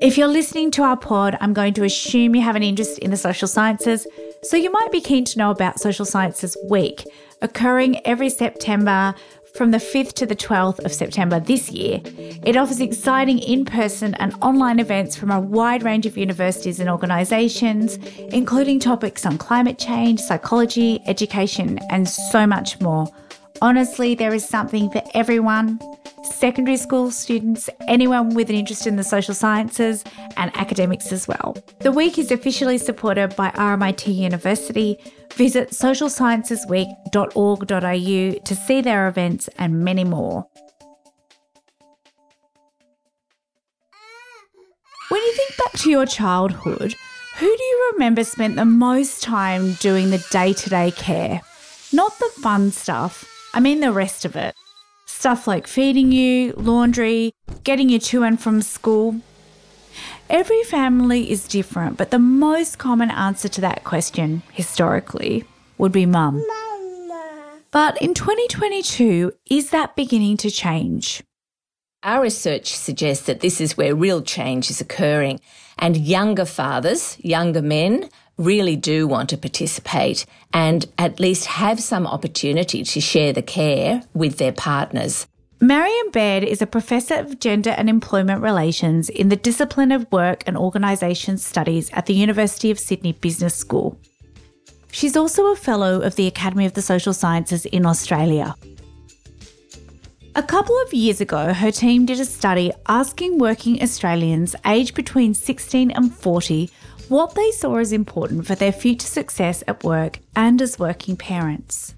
If you're listening to our pod, I'm going to assume you have an interest in the social sciences, so you might be keen to know about Social Sciences Week, occurring every September from the 5th to the 12th of September this year. It offers exciting in person and online events from a wide range of universities and organisations, including topics on climate change, psychology, education, and so much more. Honestly, there is something for everyone secondary school students, anyone with an interest in the social sciences, and academics as well. The week is officially supported by RMIT University. Visit socialsciencesweek.org.au to see their events and many more. When you think back to your childhood, who do you remember spent the most time doing the day to day care? Not the fun stuff, I mean the rest of it. Stuff like feeding you, laundry, getting you to and from school. Every family is different, but the most common answer to that question, historically, would be mum. But in 2022, is that beginning to change? Our research suggests that this is where real change is occurring, and younger fathers, younger men, really do want to participate and at least have some opportunity to share the care with their partners. Marian Baird is a professor of gender and employment relations in the discipline of work and organisation studies at the University of Sydney Business School. She's also a fellow of the Academy of the Social Sciences in Australia. A couple of years ago, her team did a study asking working Australians aged between 16 and 40 what they saw as important for their future success at work and as working parents.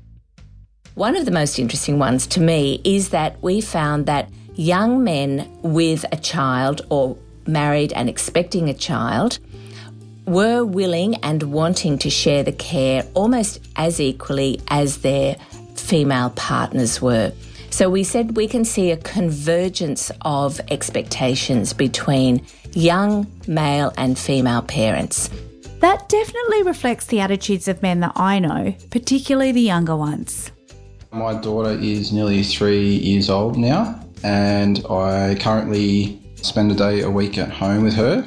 One of the most interesting ones to me is that we found that young men with a child or married and expecting a child were willing and wanting to share the care almost as equally as their female partners were. So we said we can see a convergence of expectations between young male and female parents. That definitely reflects the attitudes of men that I know, particularly the younger ones. My daughter is nearly three years old now, and I currently spend a day a week at home with her.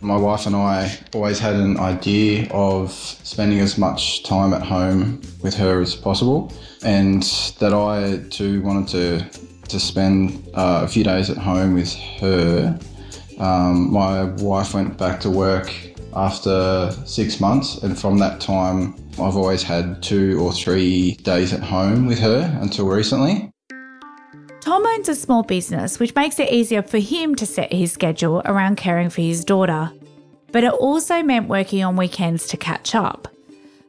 My wife and I always had an idea of spending as much time at home with her as possible, and that I too wanted to to spend uh, a few days at home with her um, my wife went back to work after six months, and from that time, I've always had two or three days at home with her until recently. Tom owns a small business, which makes it easier for him to set his schedule around caring for his daughter. But it also meant working on weekends to catch up.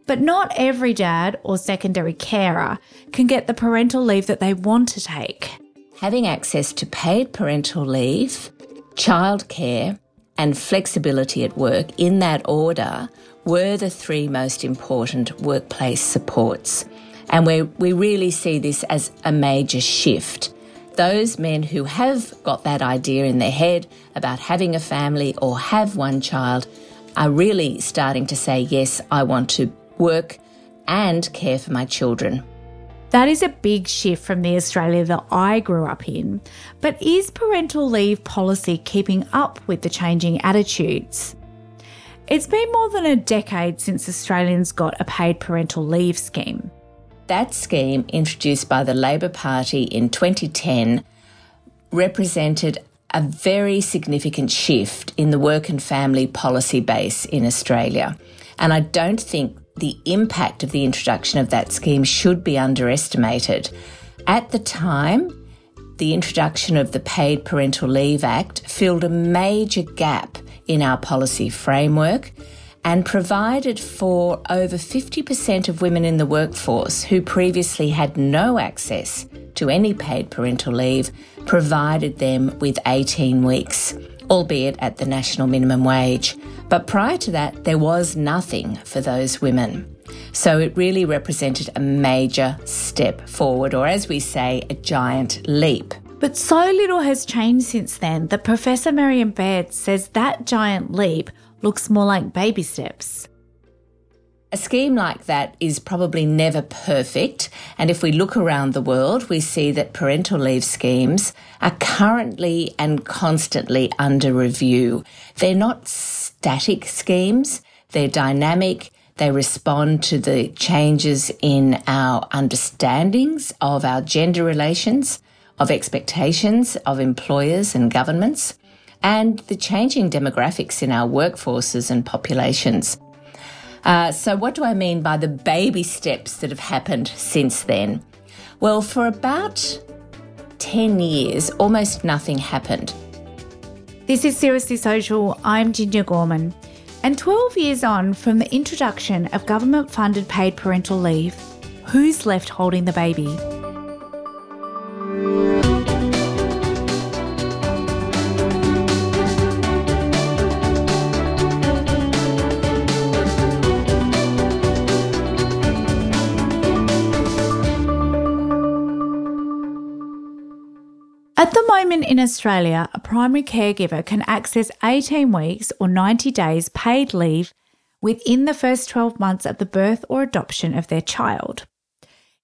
But not every dad or secondary carer can get the parental leave that they want to take. Having access to paid parental leave childcare, and flexibility at work, in that order, were the three most important workplace supports. And we, we really see this as a major shift. Those men who have got that idea in their head about having a family or have one child are really starting to say, Yes, I want to work and care for my children. That is a big shift from the Australia that I grew up in. But is parental leave policy keeping up with the changing attitudes? It's been more than a decade since Australians got a paid parental leave scheme. That scheme, introduced by the Labor Party in 2010, represented a very significant shift in the work and family policy base in Australia. And I don't think the impact of the introduction of that scheme should be underestimated. At the time, the introduction of the Paid Parental Leave Act filled a major gap in our policy framework and provided for over 50% of women in the workforce who previously had no access to any paid parental leave, provided them with 18 weeks, albeit at the national minimum wage. But prior to that, there was nothing for those women. So it really represented a major step forward, or as we say, a giant leap. But so little has changed since then that Professor Marian Baird says that giant leap looks more like baby steps. A scheme like that is probably never perfect, and if we look around the world, we see that parental leave schemes are currently and constantly under review. They're not static schemes, they're dynamic, they respond to the changes in our understandings of our gender relations, of expectations of employers and governments, and the changing demographics in our workforces and populations. Uh, so, what do I mean by the baby steps that have happened since then? Well, for about 10 years, almost nothing happened. This is Seriously Social. I'm Ginger Gorman. And 12 years on from the introduction of government funded paid parental leave, who's left holding the baby? Moment in Australia, a primary caregiver can access 18 weeks or 90 days paid leave within the first 12 months of the birth or adoption of their child.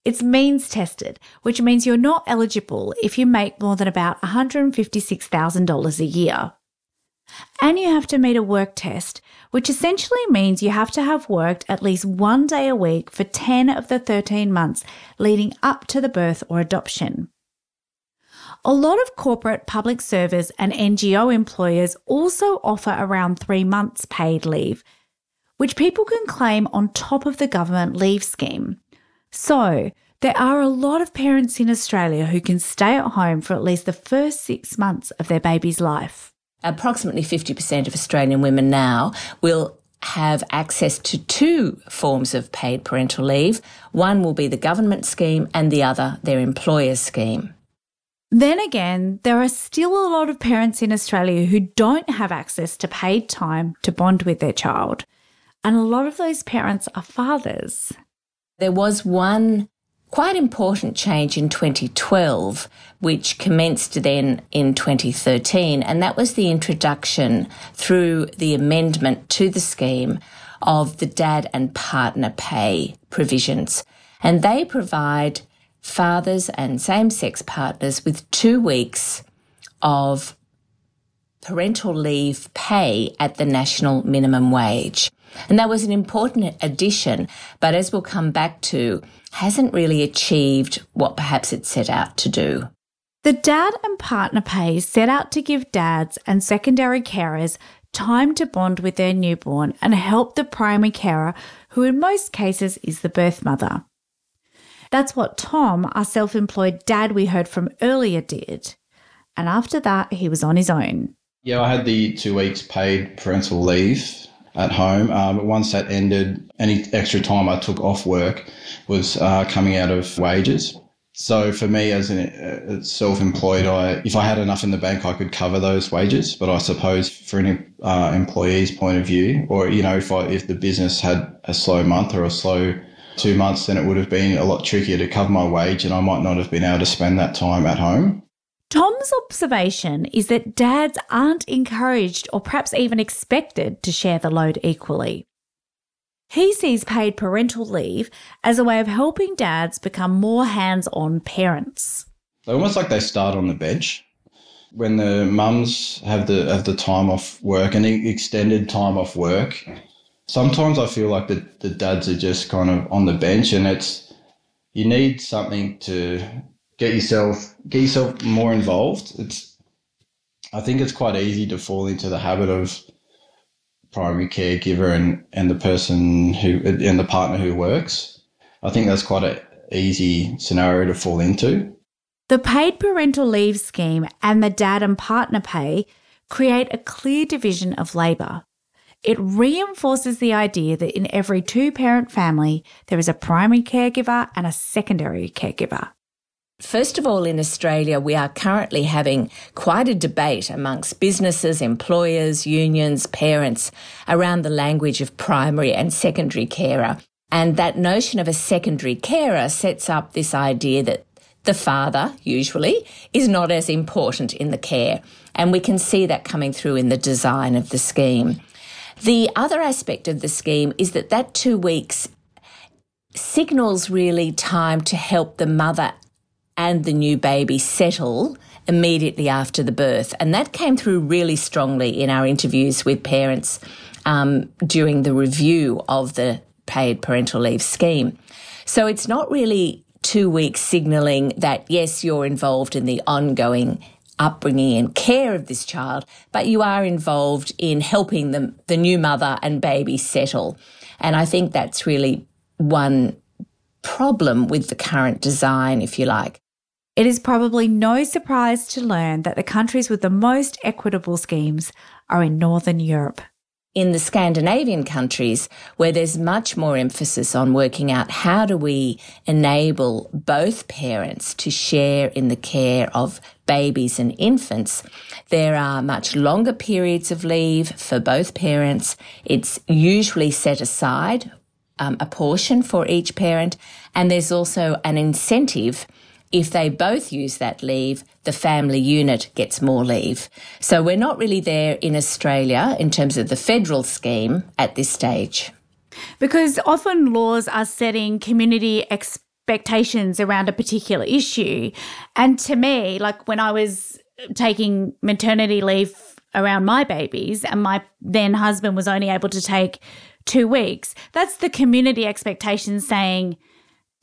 It's means tested, which means you're not eligible if you make more than about $156,000 a year. And you have to meet a work test, which essentially means you have to have worked at least one day a week for 10 of the 13 months leading up to the birth or adoption. A lot of corporate, public service, and NGO employers also offer around three months paid leave, which people can claim on top of the government leave scheme. So, there are a lot of parents in Australia who can stay at home for at least the first six months of their baby's life. Approximately 50% of Australian women now will have access to two forms of paid parental leave. One will be the government scheme and the other their employer's scheme. Then again, there are still a lot of parents in Australia who don't have access to paid time to bond with their child. And a lot of those parents are fathers. There was one quite important change in 2012, which commenced then in 2013, and that was the introduction through the amendment to the scheme of the dad and partner pay provisions. And they provide fathers and same sex partners with two weeks of parental leave pay at the national minimum wage. And that was an important addition, but as we'll come back to, hasn't really achieved what perhaps it set out to do. The dad and partner pay set out to give dads and secondary carers time to bond with their newborn and help the primary carer, who in most cases is the birth mother. That's what Tom, our self employed dad we heard from earlier, did. And after that, he was on his own. Yeah, I had the two weeks paid parental leave at home. Um, once that ended, any extra time I took off work was uh, coming out of wages. So for me, as a uh, self-employed, I if I had enough in the bank, I could cover those wages. But I suppose for an uh, employee's point of view, or you know, if I, if the business had a slow month or a slow two months, then it would have been a lot trickier to cover my wage and I might not have been able to spend that time at home. Tom's observation is that dads aren't encouraged or perhaps even expected to share the load equally. He sees paid parental leave as a way of helping dads become more hands on parents. almost like they start on the bench. When the mums have the have the time off work and extended time off work, sometimes I feel like the, the dads are just kind of on the bench and it's you need something to get yourself get yourself more involved. It's I think it's quite easy to fall into the habit of primary caregiver and, and the person who and the partner who works. I think that's quite an easy scenario to fall into. The paid parental leave scheme and the dad and partner pay create a clear division of labour. It reinforces the idea that in every two parent family, there is a primary caregiver and a secondary caregiver. First of all, in Australia, we are currently having quite a debate amongst businesses, employers, unions, parents around the language of primary and secondary carer. And that notion of a secondary carer sets up this idea that the father, usually, is not as important in the care. And we can see that coming through in the design of the scheme. The other aspect of the scheme is that that two weeks signals really time to help the mother and the new baby settle immediately after the birth. And that came through really strongly in our interviews with parents um, during the review of the paid parental leave scheme. So it's not really two weeks signalling that, yes, you're involved in the ongoing upbringing and care of this child, but you are involved in helping the, the new mother and baby settle. And I think that's really one problem with the current design, if you like. It is probably no surprise to learn that the countries with the most equitable schemes are in Northern Europe in the Scandinavian countries, where there's much more emphasis on working out how do we enable both parents to share in the care of babies and infants, there are much longer periods of leave for both parents. It's usually set aside um, a portion for each parent, and there's also an incentive if they both use that leave, the family unit gets more leave. So we're not really there in Australia in terms of the federal scheme at this stage. Because often laws are setting community expectations around a particular issue. And to me, like when I was taking maternity leave around my babies and my then husband was only able to take two weeks, that's the community expectation saying,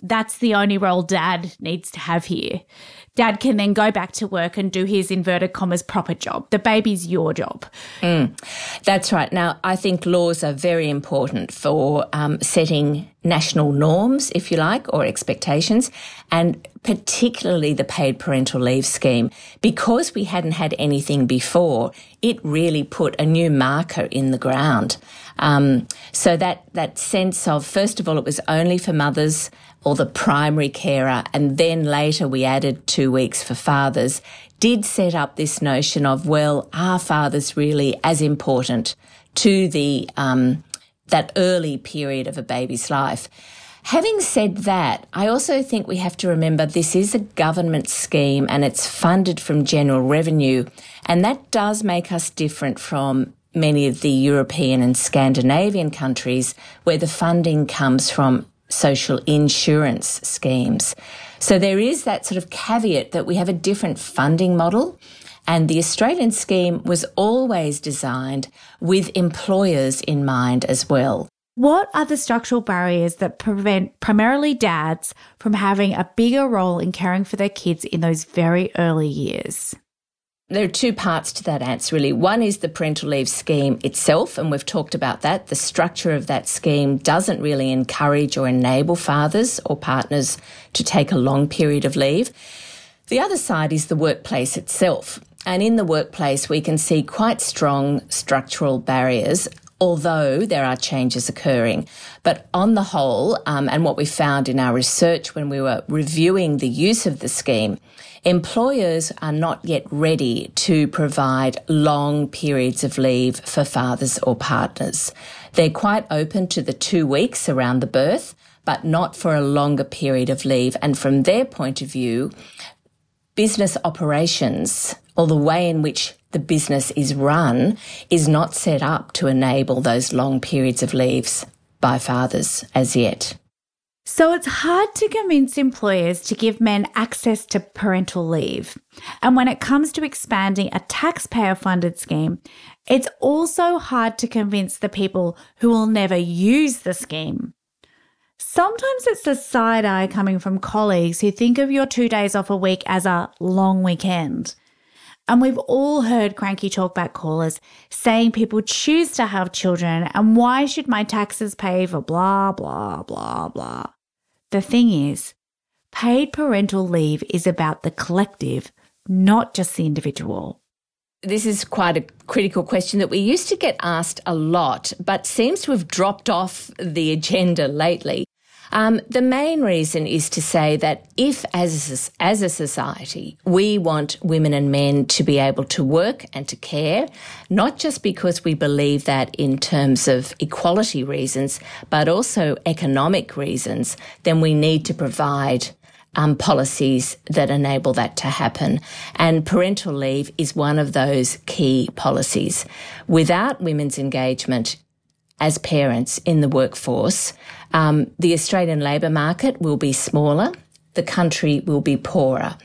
that's the only role dad needs to have here. Dad can then go back to work and do his inverted commas proper job. The baby's your job. Mm, that's right. Now, I think laws are very important for um, setting national norms, if you like, or expectations, and particularly the paid parental leave scheme. Because we hadn't had anything before, it really put a new marker in the ground. Um, so that, that sense of, first of all, it was only for mothers or the primary carer, and then later we added two weeks for fathers, did set up this notion of, well, are fathers really as important to the um, that early period of a baby's life? Having said that, I also think we have to remember this is a government scheme and it's funded from general revenue, and that does make us different from many of the European and Scandinavian countries where the funding comes from social insurance schemes. So there is that sort of caveat that we have a different funding model. And the Australian scheme was always designed with employers in mind as well. What are the structural barriers that prevent primarily dads from having a bigger role in caring for their kids in those very early years? There are two parts to that answer, really. One is the parental leave scheme itself, and we've talked about that. The structure of that scheme doesn't really encourage or enable fathers or partners to take a long period of leave. The other side is the workplace itself. And in the workplace, we can see quite strong structural barriers although there are changes occurring. But on the whole, um, and what we found in our research when we were reviewing the use of the scheme, employers are not yet ready to provide long periods of leave for fathers or partners. They're quite open to the two weeks around the birth, but not for a longer period of leave. And from their point of view, business operations or the way in which the business is run is not set up to enable those long periods of leaves by fathers as yet. So it's hard to convince employers to give men access to parental leave. And when it comes to expanding a taxpayer funded scheme, it's also hard to convince the people who will never use the scheme. Sometimes it's the side eye coming from colleagues who think of your two days off a week as a long weekend. And we've all heard cranky talkback callers saying people choose to have children and why should my taxes pay for blah, blah, blah, blah. The thing is, paid parental leave is about the collective, not just the individual. This is quite a critical question that we used to get asked a lot, but seems to have dropped off the agenda lately. Um, the main reason is to say that if, as a, as a society, we want women and men to be able to work and to care, not just because we believe that in terms of equality reasons, but also economic reasons, then we need to provide um, policies that enable that to happen. And parental leave is one of those key policies. Without women's engagement, as parents in the workforce, um, the Australian labour market will be smaller, the country will be poorer.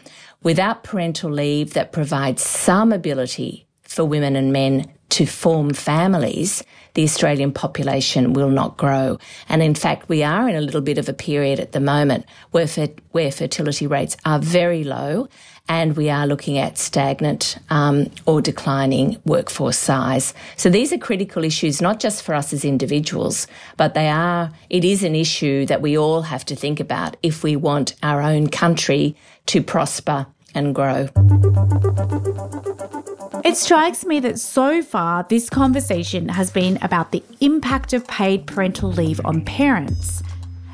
Without parental leave that provides some ability for women and men to form families, the Australian population will not grow. And in fact, we are in a little bit of a period at the moment where, fer- where fertility rates are very low and we are looking at stagnant um, or declining workforce size. So these are critical issues, not just for us as individuals, but they are, it is an issue that we all have to think about if we want our own country to prosper and grow. It strikes me that so far this conversation has been about the impact of paid parental leave on parents.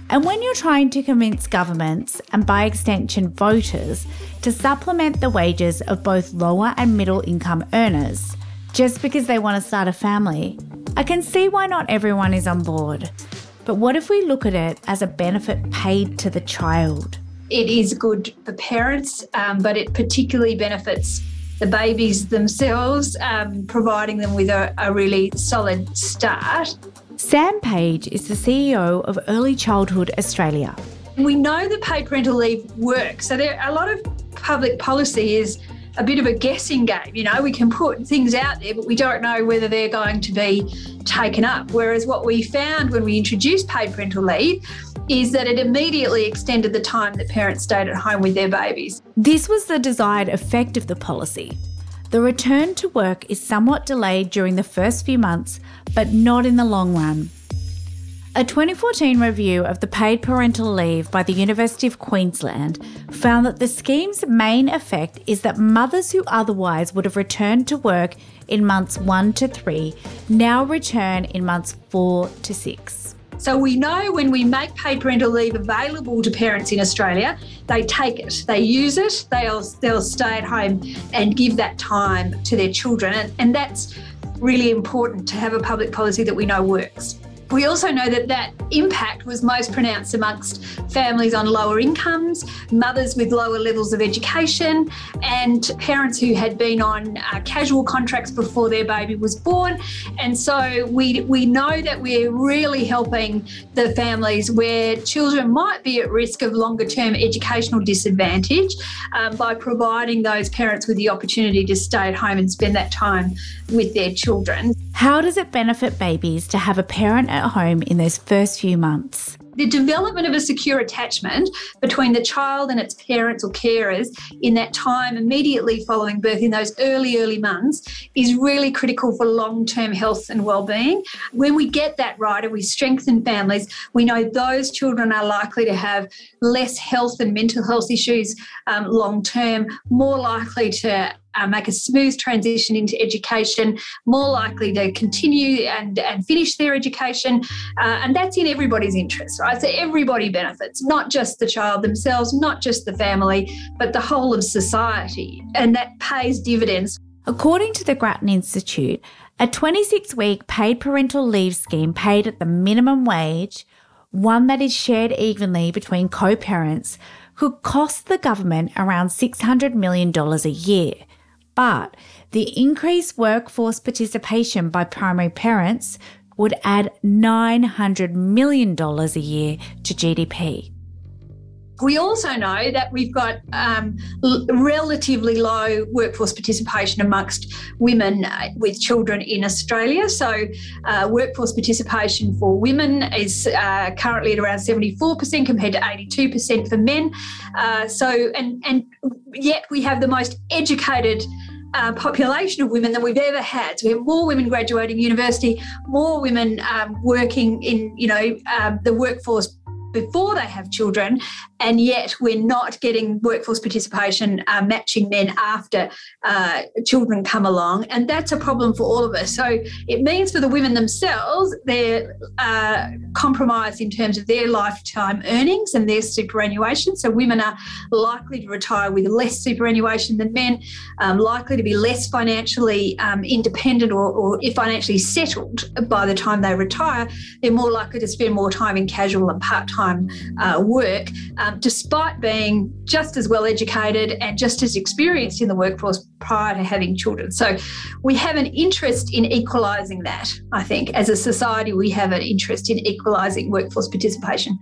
And when you're trying to convince governments, and by extension voters, to supplement the wages of both lower and middle income earners, just because they want to start a family, I can see why not everyone is on board. But what if we look at it as a benefit paid to the child? It is good for parents, um, but it particularly benefits the babies themselves, um, providing them with a, a really solid start. Sam Page is the CEO of Early Childhood Australia. We know that paid parental leave works. So there a lot of public policy is a bit of a guessing game. You know, we can put things out there, but we don't know whether they're going to be taken up. Whereas what we found when we introduced paid parental leave is that it immediately extended the time that parents stayed at home with their babies. This was the desired effect of the policy. The return to work is somewhat delayed during the first few months, but not in the long run. A 2014 review of the paid parental leave by the University of Queensland found that the scheme's main effect is that mothers who otherwise would have returned to work in months 1 to 3 now return in months 4 to 6. So we know when we make paid parental leave available to parents in Australia, they take it, they use it, they'll they'll stay at home and give that time to their children, and, and that's really important to have a public policy that we know works. We also know that that impact was most pronounced amongst families on lower incomes, mothers with lower levels of education, and parents who had been on uh, casual contracts before their baby was born. And so we, we know that we're really helping the families where children might be at risk of longer term educational disadvantage um, by providing those parents with the opportunity to stay at home and spend that time with their children. How does it benefit babies to have a parent at home in those first few months? The development of a secure attachment between the child and its parents or carers in that time immediately following birth in those early, early months is really critical for long term health and well-being. When we get that right and we strengthen families, we know those children are likely to have less health and mental health issues um, long term, more likely to uh, make a smooth transition into education, more likely to continue and, and finish their education. Uh, and that's in everybody's interest, right? So everybody benefits, not just the child themselves, not just the family, but the whole of society. And that pays dividends. According to the Grattan Institute, a 26 week paid parental leave scheme paid at the minimum wage, one that is shared evenly between co parents, could cost the government around $600 million a year. But the increased workforce participation by primary parents would add $900 million a year to GDP. We also know that we've got um, l- relatively low workforce participation amongst women uh, with children in Australia. So, uh, workforce participation for women is uh, currently at around 74% compared to 82% for men. Uh, so, and, and yet we have the most educated uh, population of women than we've ever had. So we have more women graduating university, more women um, working in, you know, um, the workforce before they have children, and yet we're not getting workforce participation uh, matching men after uh, children come along. And that's a problem for all of us. So it means for the women themselves, they're uh, compromised in terms of their lifetime earnings and their superannuation. So women are likely to retire with less superannuation than men, um, likely to be less financially um, independent or, or financially settled by the time they retire. They're more likely to spend more time in casual and part time uh, work um, despite being just as well educated and just as experienced in the workforce prior to having children. So we have an interest in equalising that, I think. As a society, we have an interest in equalising workforce participation.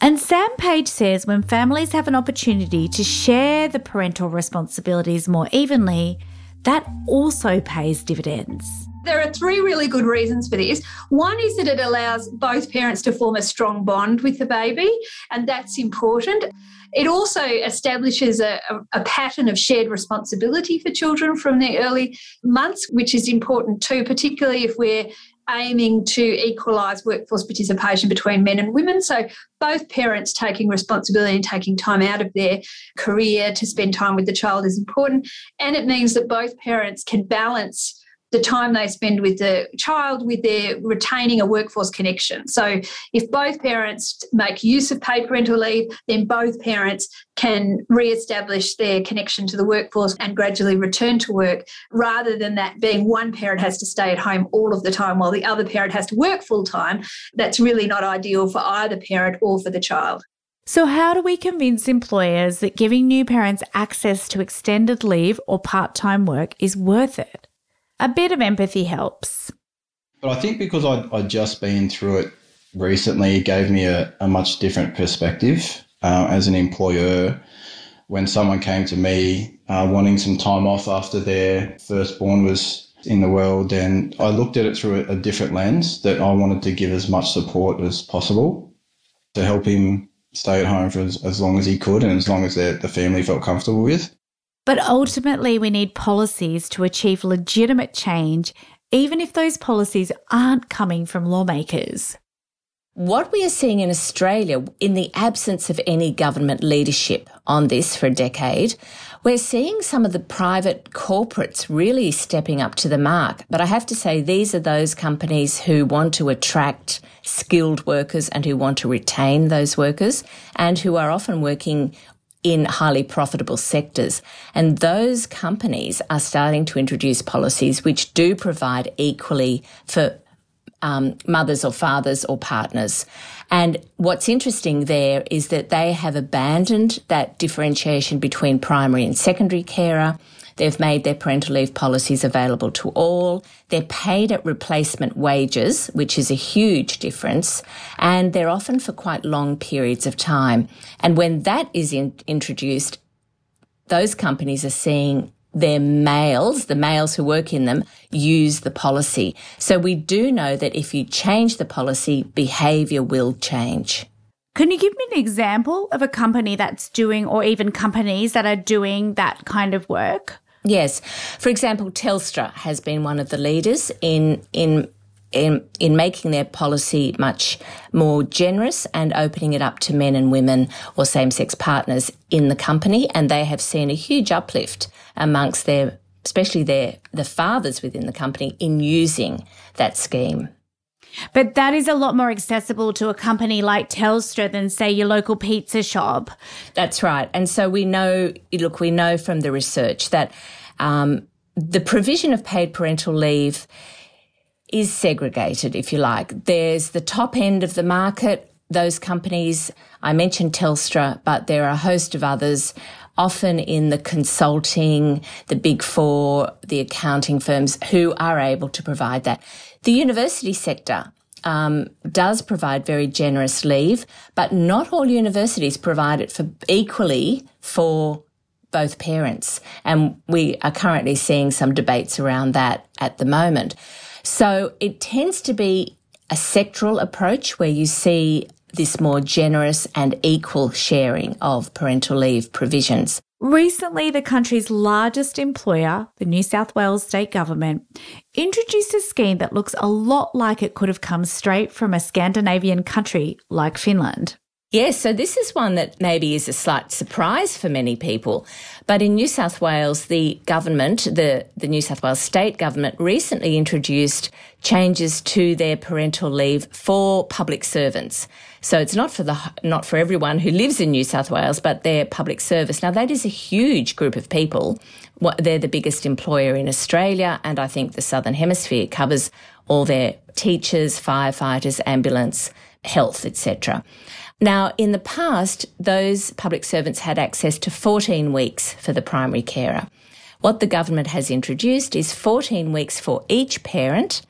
And Sam Page says when families have an opportunity to share the parental responsibilities more evenly, that also pays dividends. There are three really good reasons for this. One is that it allows both parents to form a strong bond with the baby, and that's important. It also establishes a, a, pattern of shared responsibility for children from the early months, which is important too, particularly if we're aiming to equalise workforce participation between men and women. So, both parents taking responsibility and taking time out of their career to spend time with the child is important. And it means that both parents can balance the time they spend with the child with their retaining a workforce connection. So if both parents make use of paid parental leave, then both parents can re-establish their connection to the workforce and gradually return to work rather than that being one parent has to stay at home all of the time while the other parent has to work full time. That's really not ideal for either parent or for the child. So, how do we convince employers that giving new parents access to extended leave or part time work is worth it? A bit of empathy helps. But I think because I'd, I'd just been through it recently, it gave me a, a much different perspective uh, as an employer. When someone came to me uh, wanting some time off after their firstborn was in the world, and I looked at it through a, a different lens that I wanted to give as much support as possible to help him stay at home for as, as long as he could and as long as the, the family felt comfortable with. But ultimately, we need policies to achieve legitimate change, even if those policies aren't coming from lawmakers. What we are seeing in Australia, in the absence of any government leadership on this for a decade, we're seeing some of the private corporates really stepping up to the mark. But I have to say, these are those companies who want to attract skilled workers and who want to retain those workers and who are often working in highly profitable sectors. And those companies are starting to introduce policies which do provide equally for um, mothers or fathers or partners. And what's interesting there is that they have abandoned that differentiation between primary and secondary carer. They've made their parental leave policies available to all. They're paid at replacement wages, which is a huge difference, and they're often for quite long periods of time. And when that is in- introduced, those companies are seeing their males, the males who work in them, use the policy. So we do know that if you change the policy, behaviour will change. Can you give me an example of a company that's doing, or even companies that are doing that kind of work? Yes. For example, Telstra has been one of the leaders in in in, in making their policy much more generous and opening it up to men and women or same sex partners in the company. And they have seen a huge uplift amongst their, especially their, the fathers within the company in using that scheme. But that is a lot more accessible to a company like Telstra than, say, your local pizza shop. That's right. And so we know, look, we know from the research that um, the provision of paid parental leave is segregated, if you like. There's the top end of the market, those companies. I mentioned Telstra, but there are a host of others often in the consulting, the big four, the accounting firms who are able to provide that. The university sector um, does provide very generous leave, but not all universities provide it for equally for both parents. And we are currently seeing some debates around that at the moment. So it tends to be a sectoral approach where you see this more generous and equal sharing of parental leave provisions. Recently, the country's largest employer, the New South Wales state government, introduced a scheme that looks a lot like it could have come straight from a Scandinavian country like Finland. Yes, so this is one that maybe is a slight surprise for many people. But in New South Wales, the government, the, the New South Wales state government, recently introduced changes to their parental leave for public servants. So it's not for the not for everyone who lives in New South Wales, but their public service. Now that is a huge group of people. They're the biggest employer in Australia, and I think the Southern Hemisphere covers all their teachers, firefighters, ambulance health, etc. Now, in the past, those public servants had access to 14 weeks for the primary carer. What the government has introduced is 14 weeks for each parent,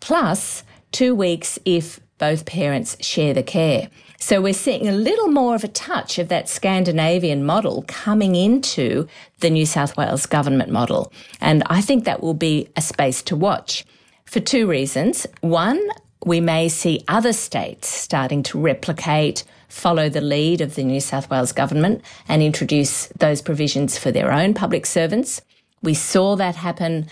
plus two weeks if both parents share the care. So we're seeing a little more of a touch of that Scandinavian model coming into the New South Wales government model. And I think that will be a space to watch for two reasons. One, we may see other states starting to replicate, follow the lead of the New South Wales government and introduce those provisions for their own public servants. We saw that happen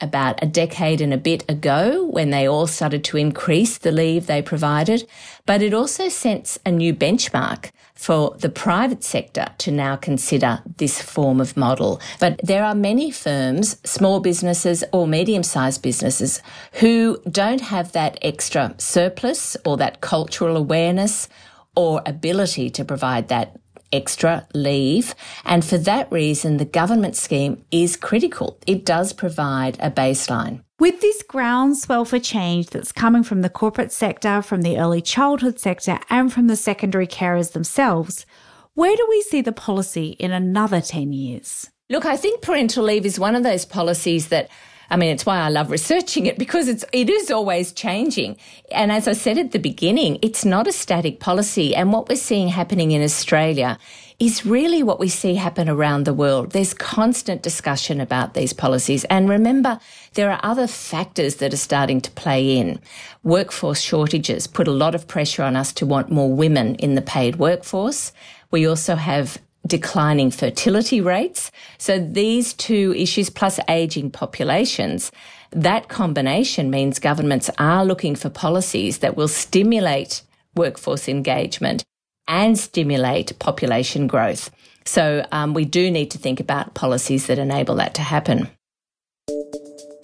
about a decade and a bit ago when they all started to increase the leave they provided, but it also sets a new benchmark for the private sector to now consider this form of model. But there are many firms, small businesses or medium sized businesses, who don't have that extra surplus or that cultural awareness or ability to provide that extra leave. And for that reason, the government scheme is critical. It does provide a baseline. With this groundswell for change that's coming from the corporate sector, from the early childhood sector, and from the secondary carers themselves, where do we see the policy in another 10 years? Look, I think parental leave is one of those policies that I mean, it's why I love researching it because it's, it is always changing. And as I said at the beginning, it's not a static policy. And what we're seeing happening in Australia is really what we see happen around the world. There's constant discussion about these policies. And remember, there are other factors that are starting to play in. Workforce shortages put a lot of pressure on us to want more women in the paid workforce. We also have declining fertility rates. So these two issues plus aging populations, that combination means governments are looking for policies that will stimulate workforce engagement and stimulate population growth. So um, we do need to think about policies that enable that to happen.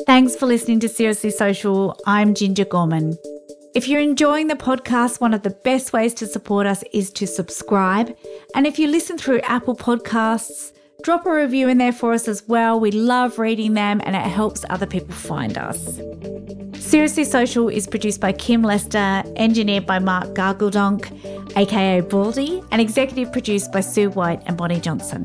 Thanks for listening to Seriously Social. I'm Ginger Gorman. If you're enjoying the podcast, one of the best ways to support us is to subscribe. And if you listen through Apple Podcasts, drop a review in there for us as well. We love reading them and it helps other people find us. Seriously Social is produced by Kim Lester, engineered by Mark Gargledonk, aka Baldy, and executive produced by Sue White and Bonnie Johnson.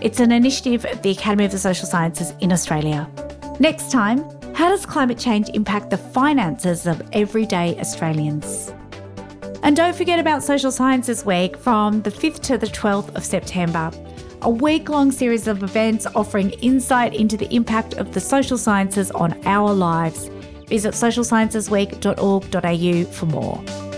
It's an initiative of the Academy of the Social Sciences in Australia. Next time, how does climate change impact the finances of everyday Australians? And don't forget about Social Sciences Week from the 5th to the 12th of September, a week long series of events offering insight into the impact of the social sciences on our lives. Visit socialsciencesweek.org.au for more.